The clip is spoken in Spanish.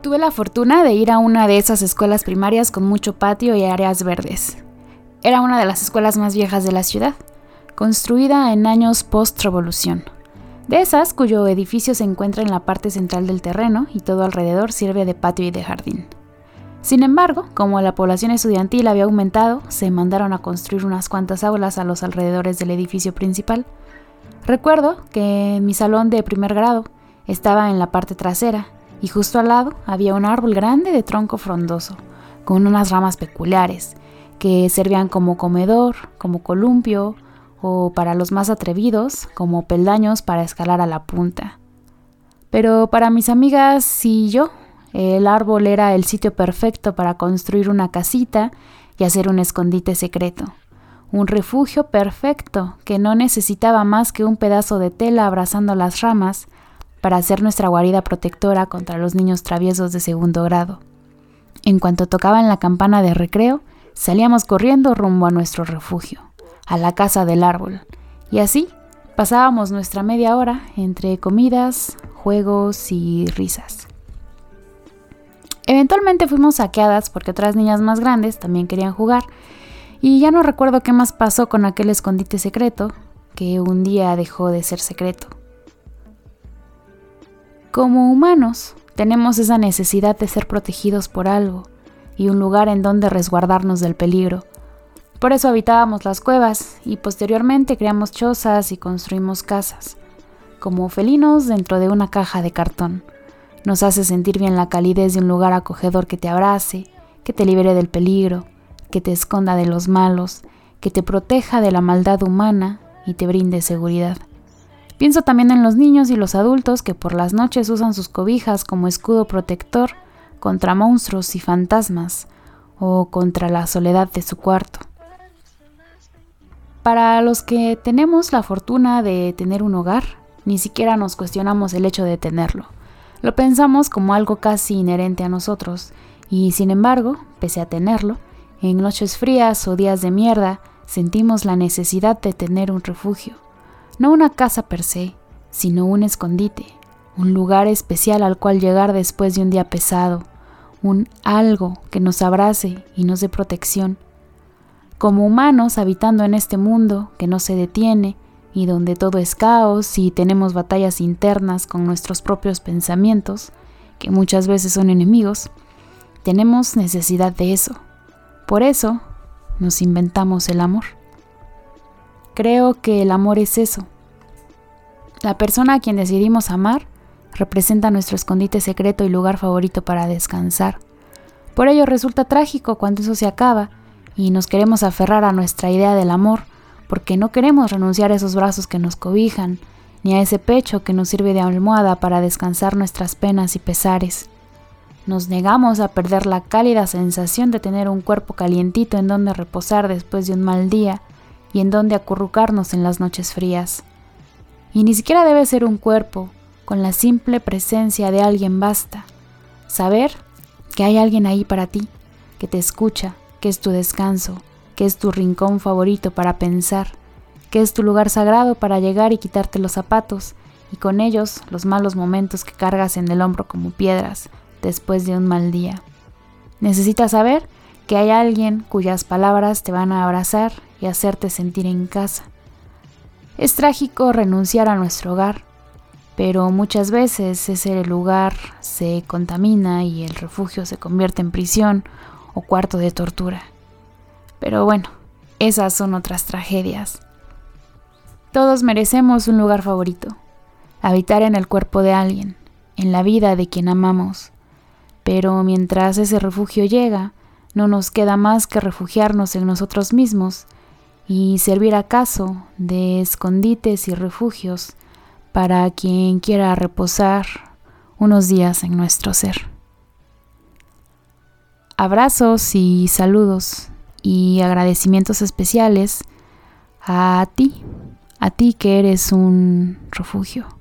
Tuve la fortuna de ir a una de esas escuelas primarias con mucho patio y áreas verdes. Era una de las escuelas más viejas de la ciudad, construida en años post-revolución. De esas cuyo edificio se encuentra en la parte central del terreno y todo alrededor sirve de patio y de jardín. Sin embargo, como la población estudiantil había aumentado, se mandaron a construir unas cuantas aulas a los alrededores del edificio principal. Recuerdo que mi salón de primer grado estaba en la parte trasera y justo al lado había un árbol grande de tronco frondoso, con unas ramas peculiares, que servían como comedor, como columpio o para los más atrevidos, como peldaños para escalar a la punta. Pero para mis amigas y yo, el árbol era el sitio perfecto para construir una casita y hacer un escondite secreto. Un refugio perfecto que no necesitaba más que un pedazo de tela abrazando las ramas para hacer nuestra guarida protectora contra los niños traviesos de segundo grado. En cuanto tocaban la campana de recreo, salíamos corriendo rumbo a nuestro refugio, a la casa del árbol, y así pasábamos nuestra media hora entre comidas, juegos y risas. Eventualmente fuimos saqueadas porque otras niñas más grandes también querían jugar, y ya no recuerdo qué más pasó con aquel escondite secreto, que un día dejó de ser secreto. Como humanos, tenemos esa necesidad de ser protegidos por algo y un lugar en donde resguardarnos del peligro. Por eso habitábamos las cuevas y posteriormente creamos chozas y construimos casas, como felinos dentro de una caja de cartón. Nos hace sentir bien la calidez de un lugar acogedor que te abrace, que te libere del peligro, que te esconda de los malos, que te proteja de la maldad humana y te brinde seguridad. Pienso también en los niños y los adultos que por las noches usan sus cobijas como escudo protector contra monstruos y fantasmas o contra la soledad de su cuarto. Para los que tenemos la fortuna de tener un hogar, ni siquiera nos cuestionamos el hecho de tenerlo. Lo pensamos como algo casi inherente a nosotros, y sin embargo, pese a tenerlo, en noches frías o días de mierda, sentimos la necesidad de tener un refugio no una casa per se, sino un escondite, un lugar especial al cual llegar después de un día pesado, un algo que nos abrace y nos dé protección. Como humanos habitando en este mundo que no se detiene y donde todo es caos y tenemos batallas internas con nuestros propios pensamientos, que muchas veces son enemigos, tenemos necesidad de eso. Por eso nos inventamos el amor. Creo que el amor es eso. La persona a quien decidimos amar representa nuestro escondite secreto y lugar favorito para descansar. Por ello resulta trágico cuando eso se acaba y nos queremos aferrar a nuestra idea del amor, porque no queremos renunciar a esos brazos que nos cobijan, ni a ese pecho que nos sirve de almohada para descansar nuestras penas y pesares. Nos negamos a perder la cálida sensación de tener un cuerpo calientito en donde reposar después de un mal día, y en donde acurrucarnos en las noches frías. Y ni siquiera debe ser un cuerpo, con la simple presencia de alguien basta. Saber que hay alguien ahí para ti, que te escucha, que es tu descanso, que es tu rincón favorito para pensar, que es tu lugar sagrado para llegar y quitarte los zapatos, y con ellos los malos momentos que cargas en el hombro como piedras después de un mal día. Necesitas saber que hay alguien cuyas palabras te van a abrazar y hacerte sentir en casa. Es trágico renunciar a nuestro hogar, pero muchas veces ese lugar se contamina y el refugio se convierte en prisión o cuarto de tortura. Pero bueno, esas son otras tragedias. Todos merecemos un lugar favorito, habitar en el cuerpo de alguien, en la vida de quien amamos. Pero mientras ese refugio llega, no nos queda más que refugiarnos en nosotros mismos y servir acaso de escondites y refugios para quien quiera reposar unos días en nuestro ser. Abrazos y saludos y agradecimientos especiales a ti, a ti que eres un refugio.